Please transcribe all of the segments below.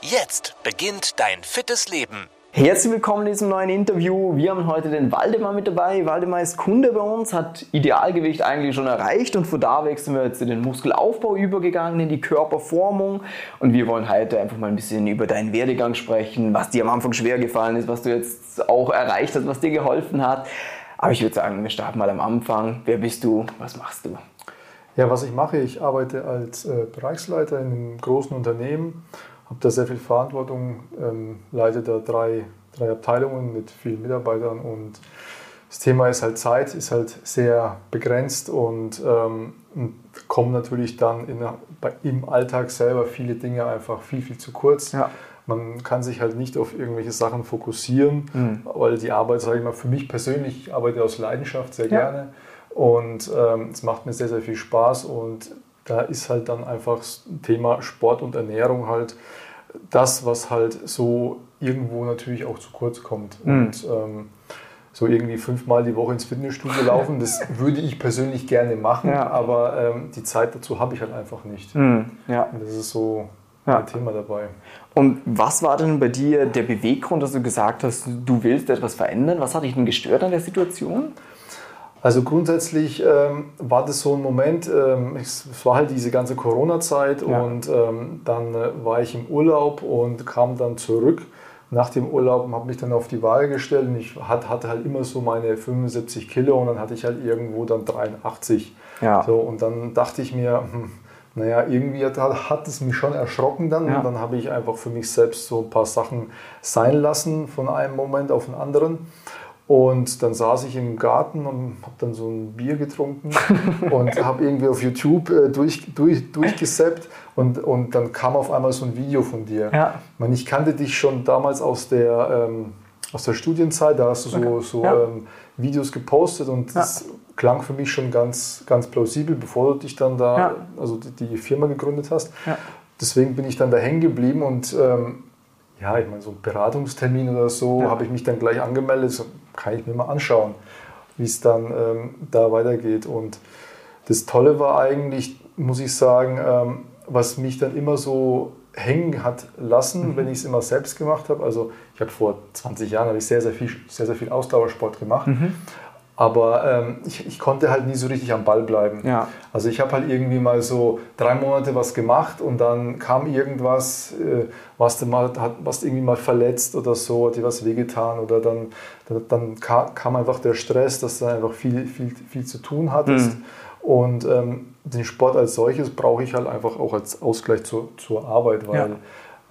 Jetzt beginnt dein fittes Leben. Herzlich willkommen in diesem neuen Interview. Wir haben heute den Waldemar mit dabei. Waldemar ist Kunde bei uns, hat Idealgewicht eigentlich schon erreicht und von da weg sind wir jetzt in den Muskelaufbau übergegangen, in die Körperformung. Und wir wollen heute einfach mal ein bisschen über deinen Werdegang sprechen, was dir am Anfang schwer gefallen ist, was du jetzt auch erreicht hast, was dir geholfen hat. Aber ich würde sagen, wir starten mal am Anfang. Wer bist du? Was machst du? Ja, was ich mache, ich arbeite als äh, Bereichsleiter in einem großen Unternehmen habe da sehr viel Verantwortung, ähm, leite da drei, drei Abteilungen mit vielen Mitarbeitern und das Thema ist halt Zeit, ist halt sehr begrenzt und ähm, kommen natürlich dann in, im Alltag selber viele Dinge einfach viel, viel zu kurz. Ja. Man kann sich halt nicht auf irgendwelche Sachen fokussieren, mhm. weil die Arbeit, sage ich mal, für mich persönlich, ich arbeite aus Leidenschaft sehr ja. gerne und ähm, es macht mir sehr, sehr viel Spaß und da ist halt dann einfach das Thema Sport und Ernährung halt das, was halt so irgendwo natürlich auch zu kurz kommt. Mhm. Und ähm, so irgendwie fünfmal die Woche ins Fitnessstudio laufen, das würde ich persönlich gerne machen, ja. aber ähm, die Zeit dazu habe ich halt einfach nicht. Mhm. Ja. Und das ist so ja. ein Thema dabei. Und was war denn bei dir der Beweggrund, dass du gesagt hast, du willst etwas verändern? Was hat dich denn gestört an der Situation? Also grundsätzlich ähm, war das so ein Moment, ähm, es war halt diese ganze Corona-Zeit ja. und ähm, dann äh, war ich im Urlaub und kam dann zurück nach dem Urlaub und habe mich dann auf die Waage gestellt und ich hat, hatte halt immer so meine 75 Kilo und dann hatte ich halt irgendwo dann 83. Ja. So, und dann dachte ich mir, hm, naja, irgendwie hat, hat, es mich schon erschrocken dann ja. und dann habe ich einfach für mich selbst so ein paar Sachen sein lassen von einem Moment auf den anderen. Und dann saß ich im Garten und habe dann so ein Bier getrunken und habe irgendwie auf YouTube äh, durch, durch, durchgesappt und, und dann kam auf einmal so ein Video von dir. Ja. Ich, meine, ich kannte dich schon damals aus der, ähm, aus der Studienzeit, da hast du so, okay. so ja. ähm, Videos gepostet und das ja. klang für mich schon ganz, ganz plausibel, bevor du dich dann da, also die, die, Firma gegründet hast. Deswegen bin ich dann da hängen geblieben und ähm, ja, ich meine, so ein Beratungstermin oder so habe ich mich dann gleich angemeldet. Kann ich mir mal anschauen, wie es dann ähm, da weitergeht. Und das Tolle war eigentlich, muss ich sagen, ähm, was mich dann immer so hängen hat lassen, mhm. wenn ich es immer selbst gemacht habe. Also ich habe vor 20 Jahren ich sehr, sehr viel, sehr, sehr viel Ausdauersport gemacht. Mhm. Aber ähm, ich, ich, konnte halt nie so richtig am Ball bleiben. Ja. Also ich habe halt irgendwie mal so drei Monate was gemacht und dann kam irgendwas, äh, was du mal, hat, was irgendwie mal verletzt oder so, hat dir was wehgetan oder dann, dann, dann kam einfach der Stress, dass du einfach viel, viel, viel zu tun hattest. Mhm. Und ähm, den Sport als solches brauche ich halt einfach auch als Ausgleich zur, zur Arbeit, weil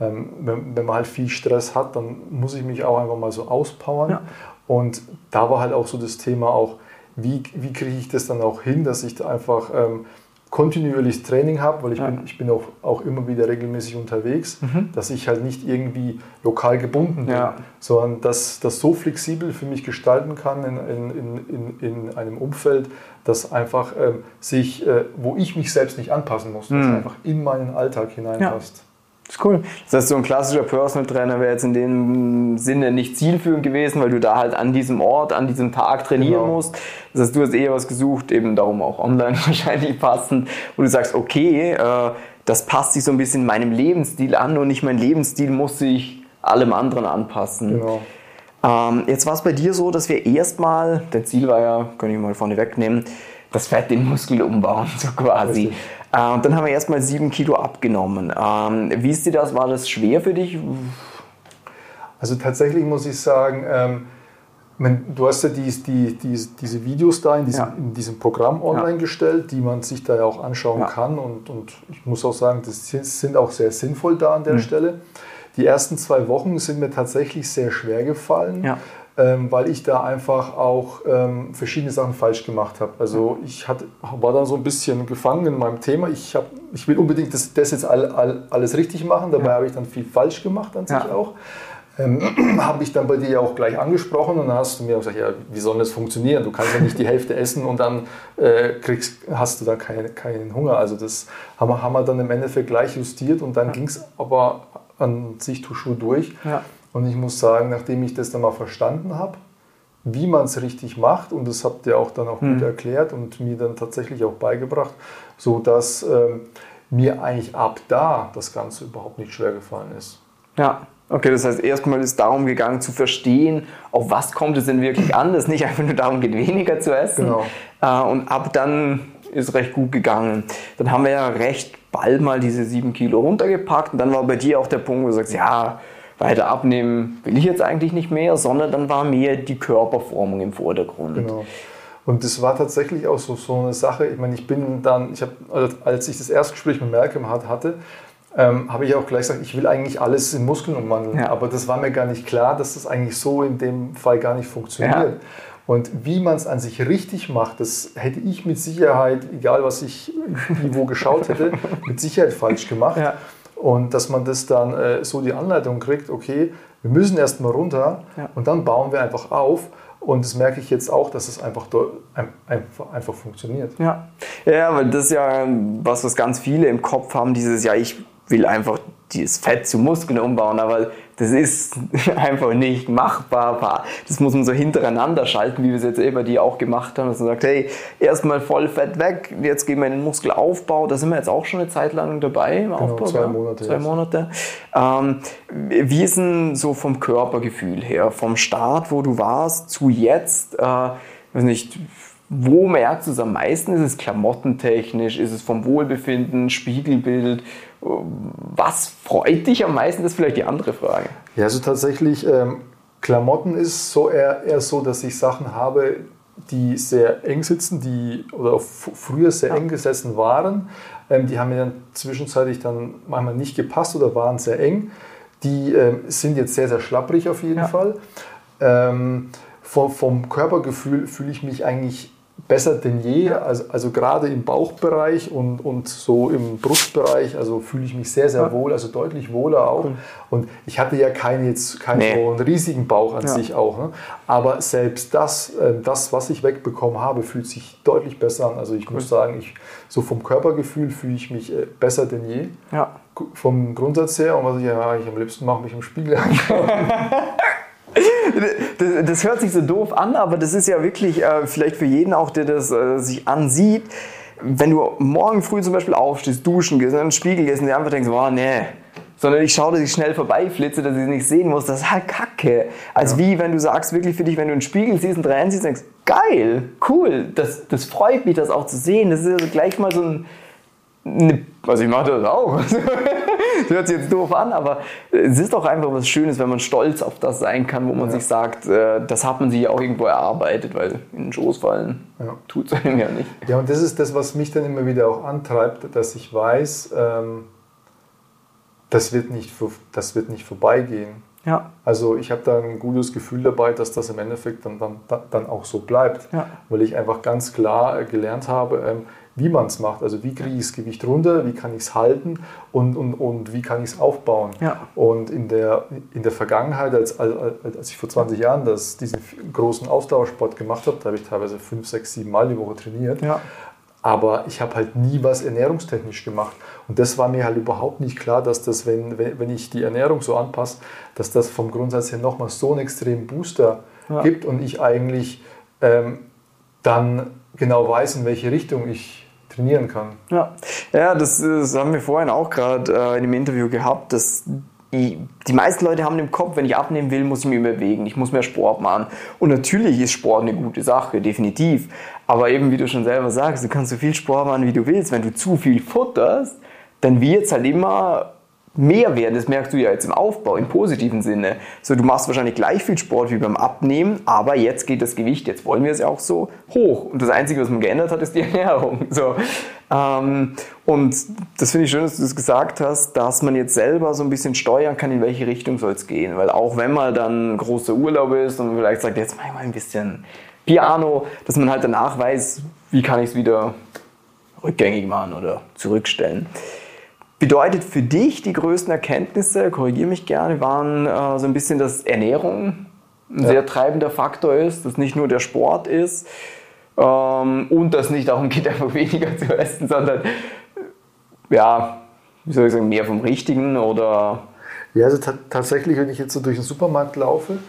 ja. ähm, wenn, wenn, man halt viel Stress hat, dann muss ich mich auch einfach mal so auspowern. Ja. Und da war halt auch so das Thema auch, wie, wie kriege ich das dann auch hin, dass ich da einfach ähm, kontinuierlich Training habe, weil ich ja. bin, ich bin auch, auch immer wieder regelmäßig unterwegs, mhm. dass ich halt nicht irgendwie lokal gebunden bin, ja. sondern dass das so flexibel für mich gestalten kann in, in, in, in einem Umfeld, das einfach ähm, sich, äh, wo ich mich selbst nicht anpassen muss, mhm. das einfach in meinen Alltag hineinpasst. Ja. Das ist cool. Das heißt, so ein klassischer Personal Trainer wäre jetzt in dem Sinne nicht zielführend gewesen, weil du da halt an diesem Ort, an diesem Tag trainieren genau. musst. Das heißt, du hast eher was gesucht, eben darum auch online wahrscheinlich passend, wo du sagst, okay, äh, das passt sich so ein bisschen meinem Lebensstil an und nicht mein Lebensstil muss sich allem anderen anpassen. Genau. Ähm, jetzt war es bei dir so, dass wir erstmal, dein Ziel war ja, kann ich mal vorne wegnehmen, das Fett in Muskel umbauen, so quasi. Richtig. Äh, und dann haben wir erstmal sieben Kilo abgenommen. Ähm, wie ist dir das? War das schwer für dich? Also tatsächlich muss ich sagen, ähm, du hast ja die, die, die, diese Videos da in diesem, ja. in diesem Programm online ja. gestellt, die man sich da ja auch anschauen ja. kann. Und, und ich muss auch sagen, das sind auch sehr sinnvoll da an der mhm. Stelle. Die ersten zwei Wochen sind mir tatsächlich sehr schwer gefallen. Ja ähm, weil ich da einfach auch ähm, verschiedene Sachen falsch gemacht habe. Also ich hat, war da so ein bisschen gefangen in meinem Thema. Ich, hab, ich will unbedingt das, das jetzt all, all, alles richtig machen, dabei ja. habe ich dann viel falsch gemacht an sich ja. auch. ähm, habe ich dann bei dir ja auch gleich angesprochen und dann hast du mir gesagt, ja, wie soll das funktionieren? Du kannst ja nicht die Hälfte essen und dann äh, kriegst, hast du da keinen, keinen Hunger. Also das haben wir, haben wir dann im Endeffekt gleich justiert und dann ja. ging es aber an sich Tuschu durch. Ja. Und ich muss sagen, nachdem ich das dann mal verstanden habe, wie man es richtig macht, und das habt ihr auch dann auch mhm. gut erklärt und mir dann tatsächlich auch beigebracht, so dass ähm, mir eigentlich ab da das Ganze überhaupt nicht schwer gefallen ist. Ja, Okay, das heißt, erstmal ist es darum gegangen zu verstehen, auf was kommt es denn wirklich an, dass nicht einfach nur darum geht, weniger zu essen. Genau. Äh, und ab dann ist recht gut gegangen. Dann haben wir ja recht bald mal diese sieben Kilo runtergepackt und dann war bei dir auch der Punkt, wo du sagst, ja, weiter abnehmen will ich jetzt eigentlich nicht mehr, sondern dann war mehr die Körperformung im Vordergrund. Genau. Und das war tatsächlich auch so, so eine Sache. Ich meine, ich bin dann, ich habe, als ich das Erstgespräch mit Malcolm hatte, ähm, habe ich auch gleich gesagt, ich will eigentlich alles in Muskeln umwandeln. Ja. Aber das war mir gar nicht klar, dass das eigentlich so in dem Fall gar nicht funktioniert. Ja. Und wie man es an sich richtig macht, das hätte ich mit Sicherheit, egal was ich wo geschaut hätte, mit Sicherheit falsch gemacht. Ja. Und dass man das dann äh, so die Anleitung kriegt, okay, wir müssen erst mal runter und dann bauen wir einfach auf. Und das merke ich jetzt auch, dass es einfach, einfach, einfach funktioniert. Ja. ja, weil das ist ja was, was ganz viele im Kopf haben, dieses, ja, ich will einfach dieses Fett zu Muskeln umbauen, aber das ist einfach nicht machbar. Das muss man so hintereinander schalten, wie wir es jetzt eben die auch gemacht haben, dass man sagt, hey, erstmal voll Fett weg, jetzt gehen wir in den Muskelaufbau. Da sind wir jetzt auch schon eine Zeit lang dabei im genau, Aufbau. Zwei Monate. Zwei Monate. Ähm, wie ist denn so vom Körpergefühl her, vom Start, wo du warst, zu jetzt? Äh, weiß nicht, wo merkst du es am meisten? Ist es klamottentechnisch? Ist es vom Wohlbefinden, Spiegelbild? Was freut dich am meisten? Das ist vielleicht die andere Frage. Ja, also tatsächlich, ähm, Klamotten ist so eher, eher so, dass ich Sachen habe, die sehr eng sitzen, die oder früher sehr eng gesessen waren. Ähm, die haben mir dann zwischenzeitlich dann manchmal nicht gepasst oder waren sehr eng. Die ähm, sind jetzt sehr, sehr schlapprig auf jeden ja. Fall. Ähm, vom, vom Körpergefühl fühle ich mich eigentlich besser denn je. Also, also gerade im Bauchbereich und, und so im Brustbereich, also fühle ich mich sehr, sehr ja. wohl, also deutlich wohler auch. Cool. Und ich hatte ja keinen, jetzt keinen nee. so einen riesigen Bauch an ja. sich auch. Ne? Aber selbst das, äh, das, was ich wegbekommen habe, fühlt sich deutlich besser an. Also ich cool. muss sagen, ich, so vom Körpergefühl fühle ich mich äh, besser denn je. Ja. Vom Grundsatz her und was ich ja ich am liebsten mache, mich im Spiegel anschauen. das, das, hört sich so doof an, aber das ist ja wirklich äh, vielleicht für jeden auch, der das äh, sich ansieht. Wenn du morgen früh zum Beispiel aufstehst, duschen gehst, in den Spiegel gehst und dir einfach denkst, oh nee, sondern ich schaue, dass ich schnell vorbeiflitze, dass ich es nicht sehen muss, das ist halt kacke. Als ja. wie wenn du sagst, wirklich für dich, wenn du einen Spiegel siehst und rein siehst, denkst, geil, cool, das, das freut mich, das auch zu sehen. Das ist also gleich mal so ein, eine, also ich mache das auch. das hört sich jetzt doof an, aber es ist doch einfach was Schönes, wenn man stolz auf das sein kann, wo man ja. sich sagt, äh, das hat man sich ja auch irgendwo erarbeitet, weil in den Schoß fallen ja. tut es einem ja nicht. Ja, und das ist das, was mich dann immer wieder auch antreibt, dass ich weiß, ähm, das, wird nicht, das wird nicht vorbeigehen. Ja. Also ich habe da ein gutes Gefühl dabei, dass das im Endeffekt dann, dann, dann auch so bleibt, ja. weil ich einfach ganz klar gelernt habe, ähm, wie man es macht. Also wie kriege ich das Gewicht runter, wie kann ich es halten und, und, und wie kann ich es aufbauen. Ja. Und in der, in der Vergangenheit, als, als, als ich vor 20 Jahren das, diesen großen Ausdauersport gemacht habe, da habe ich teilweise 5, 6, 7 Mal die Woche trainiert. Ja. Aber ich habe halt nie was ernährungstechnisch gemacht. Und das war mir halt überhaupt nicht klar, dass das, wenn, wenn ich die Ernährung so anpasse, dass das vom Grundsatz her nochmal so einen extremen Booster ja. gibt und ich eigentlich ähm, dann genau weiß, in welche Richtung ich trainieren kann. Ja, ja das, das haben wir vorhin auch gerade äh, in dem Interview gehabt, dass die, die meisten Leute haben im Kopf, wenn ich abnehmen will, muss ich mich bewegen, ich muss mehr Sport machen. Und natürlich ist Sport eine gute Sache, definitiv. Aber eben, wie du schon selber sagst, du kannst so viel Sport machen, wie du willst. Wenn du zu viel futterst, dann wird es halt immer mehr werden. Das merkst du ja jetzt im Aufbau, im positiven Sinne. So, du machst wahrscheinlich gleich viel Sport wie beim Abnehmen, aber jetzt geht das Gewicht, jetzt wollen wir es ja auch so hoch. Und das Einzige, was man geändert hat, ist die Ernährung. So, ähm, und das finde ich schön, dass du das gesagt hast, dass man jetzt selber so ein bisschen steuern kann, in welche Richtung soll es gehen. Weil auch wenn man dann großer Urlaub ist und vielleicht sagt, jetzt mach ich mal ein bisschen Piano, dass man halt danach weiß, wie kann ich es wieder rückgängig machen oder zurückstellen. Bedeutet für dich die größten Erkenntnisse, korrigiere mich gerne, waren äh, so ein bisschen, dass Ernährung ein ja. sehr treibender Faktor ist, dass nicht nur der Sport ist ähm, und dass nicht darum geht, einfach weniger zu essen, sondern ja, wie soll ich sagen, mehr vom Richtigen oder. Ja, also tatsächlich, wenn ich jetzt so durch den Supermarkt laufe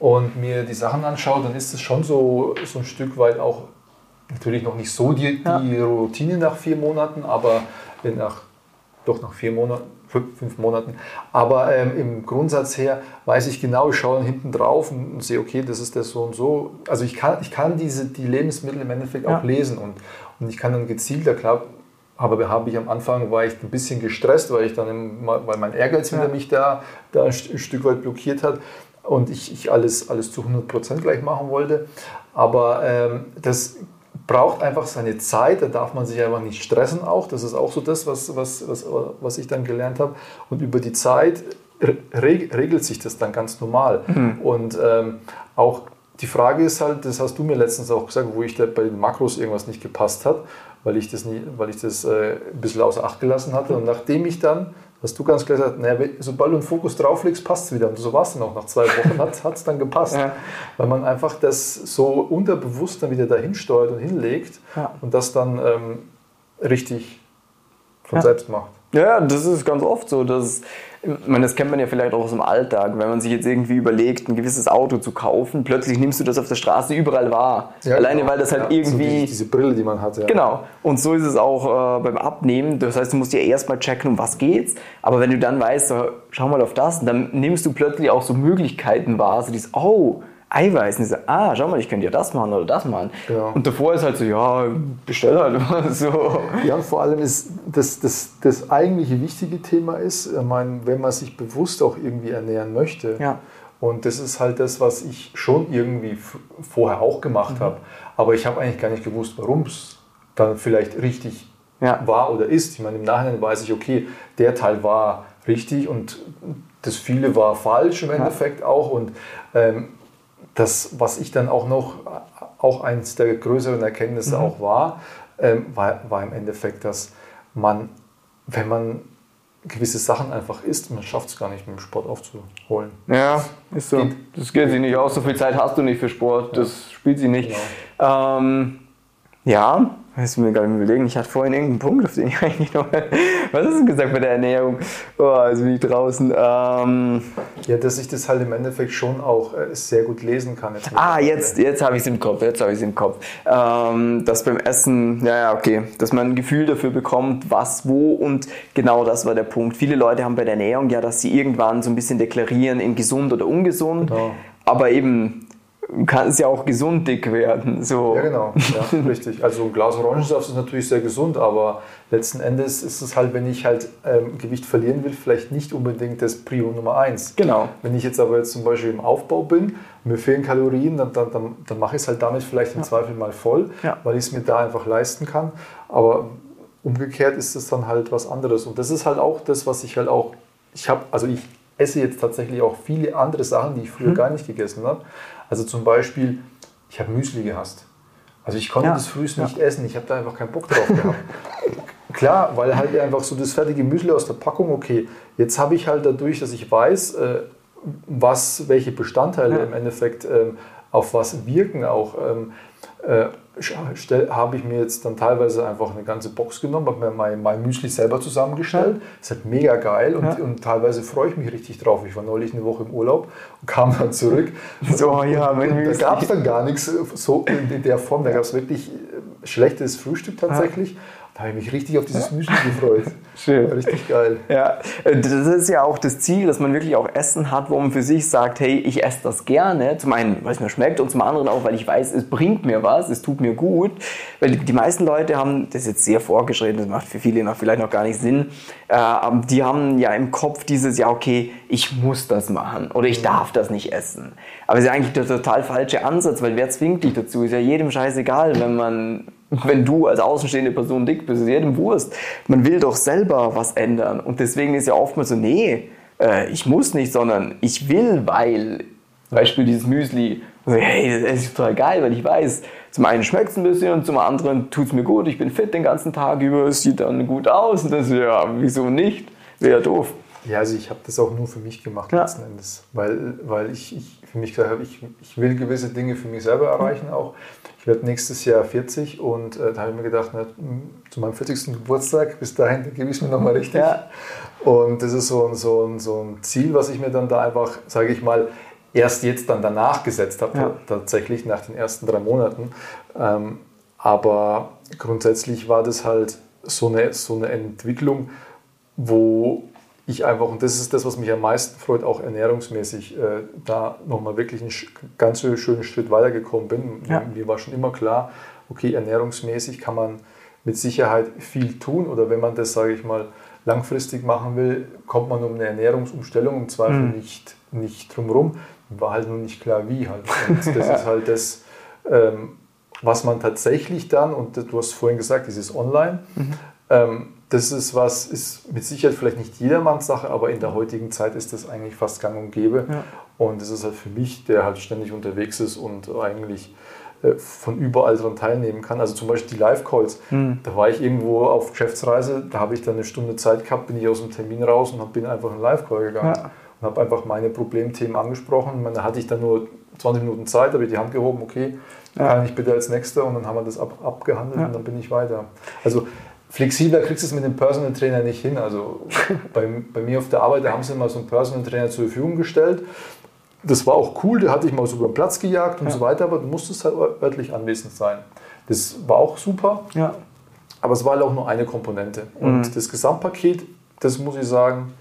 und mir die Sachen anschaue, dann ist es schon so, so ein Stück weit auch natürlich noch nicht so die, die ja. Routine nach vier Monaten, aber nach, doch nach vier Monaten, fünf, Monaten. Aber ähm, im Grundsatz her weiß ich genau, ich schaue dann hinten drauf und, und, sehe, okay, das ist das so und so. Also ich kann, ich kann diese, die Lebensmittel im Endeffekt ja. auch lesen und, und ich kann dann gezielter, klar, aber habe ich am Anfang war ich ein bisschen gestresst, weil ich dann im, weil mein Ehrgeiz ja. mich da, da ein Stück weit blockiert hat und ich, ich alles, alles zu 100% gleich machen wollte. Aber ähm, das braucht einfach seine Zeit, da darf man sich einfach nicht stressen auch. Das ist auch so das, was, was, was, was ich dann gelernt habe. Und über die Zeit regelt sich das dann ganz normal. Mhm. Und ähm, auch die Frage ist halt, das hast du mir letztens auch gesagt, wo ich da bei den Makros irgendwas nicht gepasst hat, weil ich das, nie, weil ich das äh, ein bisschen außer Acht gelassen hatte. Und nachdem ich dann, hast du ganz klar gesagt, naja, sobald du einen Fokus drauflegst, passt es wieder. Und so war es dann auch. Nach zwei Wochen hat es dann gepasst. Ja. Weil man einfach das so unterbewusst dann wieder dahin steuert und hinlegt ja. und das dann ähm, richtig von ja. selbst macht. Ja, das ist ganz oft so. Dass, meine, das kennt man ja vielleicht auch aus dem Alltag. Wenn man sich jetzt irgendwie überlegt, ein gewisses Auto zu kaufen, plötzlich nimmst du das auf der Straße überall wahr. Ja, Alleine, genau. weil das halt ja, irgendwie. So diese, diese, Brille, die man hat. Ja. Genau. Und so ist es auch äh, beim Abnehmen. Das heißt, du musst ja erstmal checken, um was geht's. Aber wenn du dann weißt, so, schau mal auf das, dann nimmst du plötzlich auch so Möglichkeiten wahr. So dieses, oh, Eiweiß. Und ich so, ah, schau mal, ich könnte ja das machen oder das machen. Ja. Und davor ist halt so, ja, bestell halt mal so. Ja, und vor allem ist das, das, das eigentliche wichtige Thema ist, ich meine, wenn man sich bewusst auch irgendwie ernähren möchte. Ja. Und das ist halt das, was ich schon irgendwie vorher auch gemacht mhm. habe. Aber ich habe eigentlich gar nicht gewusst, warum es dann vielleicht richtig ja. war oder ist. Ich meine, im Nachhinein weiß ich, okay, der Teil war richtig und das viele war falsch im Endeffekt ja. auch. Und ähm, das, was ich dann auch noch, auch eines der größeren Erkenntnisse mhm. auch war, ähm, war, war im Endeffekt, dass man, wenn man gewisse Sachen einfach isst, man schafft es gar nicht mit dem Sport aufzuholen. Ja, ist so. Das geht sich nicht aus. So viel Zeit hast du nicht für Sport. Das spielt sie nicht. Genau. Ähm, ja, Weißt du mir gerade überlegen, ich hatte vorhin irgendeinen Punkt, auf den ich eigentlich noch. Was hast du gesagt bei der Ernährung? Oh, jetzt bin ich draußen. Ähm, ja, dass ich das halt im Endeffekt schon auch äh, sehr gut lesen kann. Jetzt ah, jetzt, jetzt habe ich es im Kopf, jetzt habe ich es im Kopf. Ähm, dass beim Essen, ja, ja, okay, dass man ein Gefühl dafür bekommt, was, wo und genau das war der Punkt. Viele Leute haben bei der Ernährung ja, dass sie irgendwann so ein bisschen deklarieren in gesund oder ungesund. Genau. Aber eben kann es ja auch gesund dick werden. So. Ja, genau, ja, richtig. Also ein Glas Orangensaft ist natürlich sehr gesund, aber letzten Endes ist es halt, wenn ich halt ähm, Gewicht verlieren will, vielleicht nicht unbedingt das Prio Nummer eins. Genau. Wenn ich jetzt aber jetzt zum Beispiel im Aufbau bin, mir fehlen Kalorien, dann, dann, dann, dann mache ich es halt damit vielleicht im ja. Zweifel mal voll, ja. weil ich es mir da einfach leisten kann. Aber umgekehrt ist es dann halt was anderes. Und das ist halt auch das, was ich halt auch, ich habe, also ich esse jetzt tatsächlich auch viele andere Sachen, die ich früher mhm. gar nicht gegessen habe. Also zum Beispiel, ich habe Müsli gehasst. Also ich konnte ja, das frühst ja. nicht essen, ich habe da einfach keinen Bock drauf gehabt. Klar, weil halt einfach so das fertige Müsli aus der Packung, okay, jetzt habe ich halt dadurch, dass ich weiß, äh, was, welche Bestandteile ja. im Endeffekt ähm, auf was wirken auch, ähm, äh, habe ich mir jetzt dann teilweise einfach eine ganze Box genommen, habe mir mein, mein Müsli selber zusammengestellt. Ja. Das ist halt mega geil und, ja. und teilweise freue ich mich richtig drauf. Ich war neulich eine Woche im Urlaub und kam dann zurück. so, ja, wenn da gab es dann gar nichts so in der Form. Da gab es wirklich äh, schlechtes Frühstück tatsächlich. Ja. Da habe ich mich richtig auf dieses Müsli gefreut. Schön. Richtig geil. Ja, äh, das ist ja auch das Ziel, dass man wirklich auch Essen hat, wo man für sich sagt, hey, ich esse das gerne. Zum einen, weil es mir schmeckt und zum anderen auch, weil ich weiß, es bringt mir was, es tut mir gut. Weil die meisten Leute haben, das ist jetzt sehr vorgeschritten, das macht für viele noch vielleicht noch gar nicht Sinn, äh, aber die haben ja im Kopf dieses, ja okay, ich muss das machen oder ich darf das nicht essen. Aber es ist eigentlich der total falsche Ansatz, weil wer zwingt dich dazu? Ist ja jedem scheißegal, wenn man wenn du als außenstehende Person dick bist, ist jedem Wurst. Man will doch selber was ändern. Und deswegen ist ja oftmals so, nee, äh, ich muss nicht, sondern ich will, weil, Beispiel dieses Müsli, Also, hey, das ist total geil, weil ich weiß, zum einen schmeckt es ein bisschen und zum anderen tut es mir gut. Ich bin fit den ganzen Tag über, es sieht dann gut aus. Und das, ja, wieso nicht? Wäre ja doof. Ja, also ich habe das auch nur für mich gemacht ja. letzten Endes, weil, weil ich, ich für mich gesagt habe, ich, ich will gewisse Dinge für mich selber erreichen auch. Ich werde nächstes Jahr 40 und äh, da habe ich mir gedacht, na, zu meinem 40. Geburtstag, bis dahin gebe ich es mir nochmal richtig. Ja. Und das ist so ein, so, ein, so ein Ziel, was ich mir dann da einfach, sage ich mal, erst jetzt dann danach gesetzt habe, ja. tatsächlich nach den ersten drei Monaten. Ähm, aber grundsätzlich war das halt so eine, so eine Entwicklung, wo ich einfach, und das ist das, was mich am meisten freut, auch ernährungsmäßig, äh, da nochmal wirklich einen ganz schönen Schritt weitergekommen bin. Ja. Mir war schon immer klar, okay, ernährungsmäßig kann man mit Sicherheit viel tun oder wenn man das, sage ich mal, langfristig machen will, kommt man um eine Ernährungsumstellung im Zweifel mhm. nicht, nicht drumherum. War halt nur nicht klar, wie halt. Und das ist halt das, ähm, was man tatsächlich dann, und du hast vorhin gesagt, dieses Online, mhm. ähm, das ist was, ist mit Sicherheit vielleicht nicht jedermanns Sache, aber in der heutigen Zeit ist das eigentlich fast gang und gäbe. Ja. Und das ist halt für mich, der halt ständig unterwegs ist und eigentlich äh, von überall daran teilnehmen kann. Also zum Beispiel die Live-Calls. Mhm. Da war ich irgendwo auf Geschäftsreise, da habe ich dann eine Stunde Zeit gehabt, bin ich aus dem Termin raus und bin einfach in einen Live-Call gegangen. Ja. Und habe einfach meine Problemthemen angesprochen. Da hatte ich dann nur 20 Minuten Zeit, habe ich die Hand gehoben, okay, ja. kann ich bitte als Nächster und dann haben wir das ab, abgehandelt ja. und dann bin ich weiter. Also flexibler kriegst du es mit dem Personal Trainer nicht hin. Also bei, bei mir auf der Arbeit, haben sie mal so einen Personal Trainer zur Verfügung gestellt. Das war auch cool, der hatte ich mal so über den Platz gejagt und ja. so weiter, aber du musstest halt örtlich anwesend sein. Das war auch super, ja. aber es war halt auch nur eine Komponente. Und mhm. das Gesamtpaket, das muss ich sagen,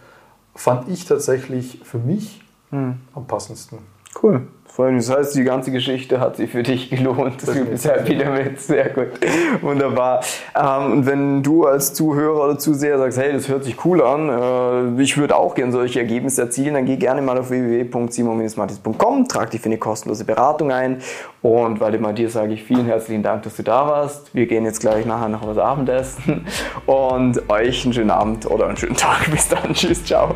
fand ich tatsächlich für mich mhm. am passendsten. Cool. Vor allem, das heißt, die ganze Geschichte hat sich für dich gelohnt. Du bist happy damit. Sehr gut. Wunderbar. Ähm, und wenn du als Zuhörer oder Zuseher sagst, hey, das hört sich cool an, äh, ich würde auch gerne solche Ergebnisse erzielen, dann geh gerne mal auf www.simon-matis.com, trag dich für eine kostenlose Beratung ein. Und weil immer dir sage ich vielen herzlichen Dank, dass du da warst. Wir gehen jetzt gleich nachher noch was Abendessen. Und euch einen schönen Abend oder einen schönen Tag. Bis dann. Tschüss, ciao.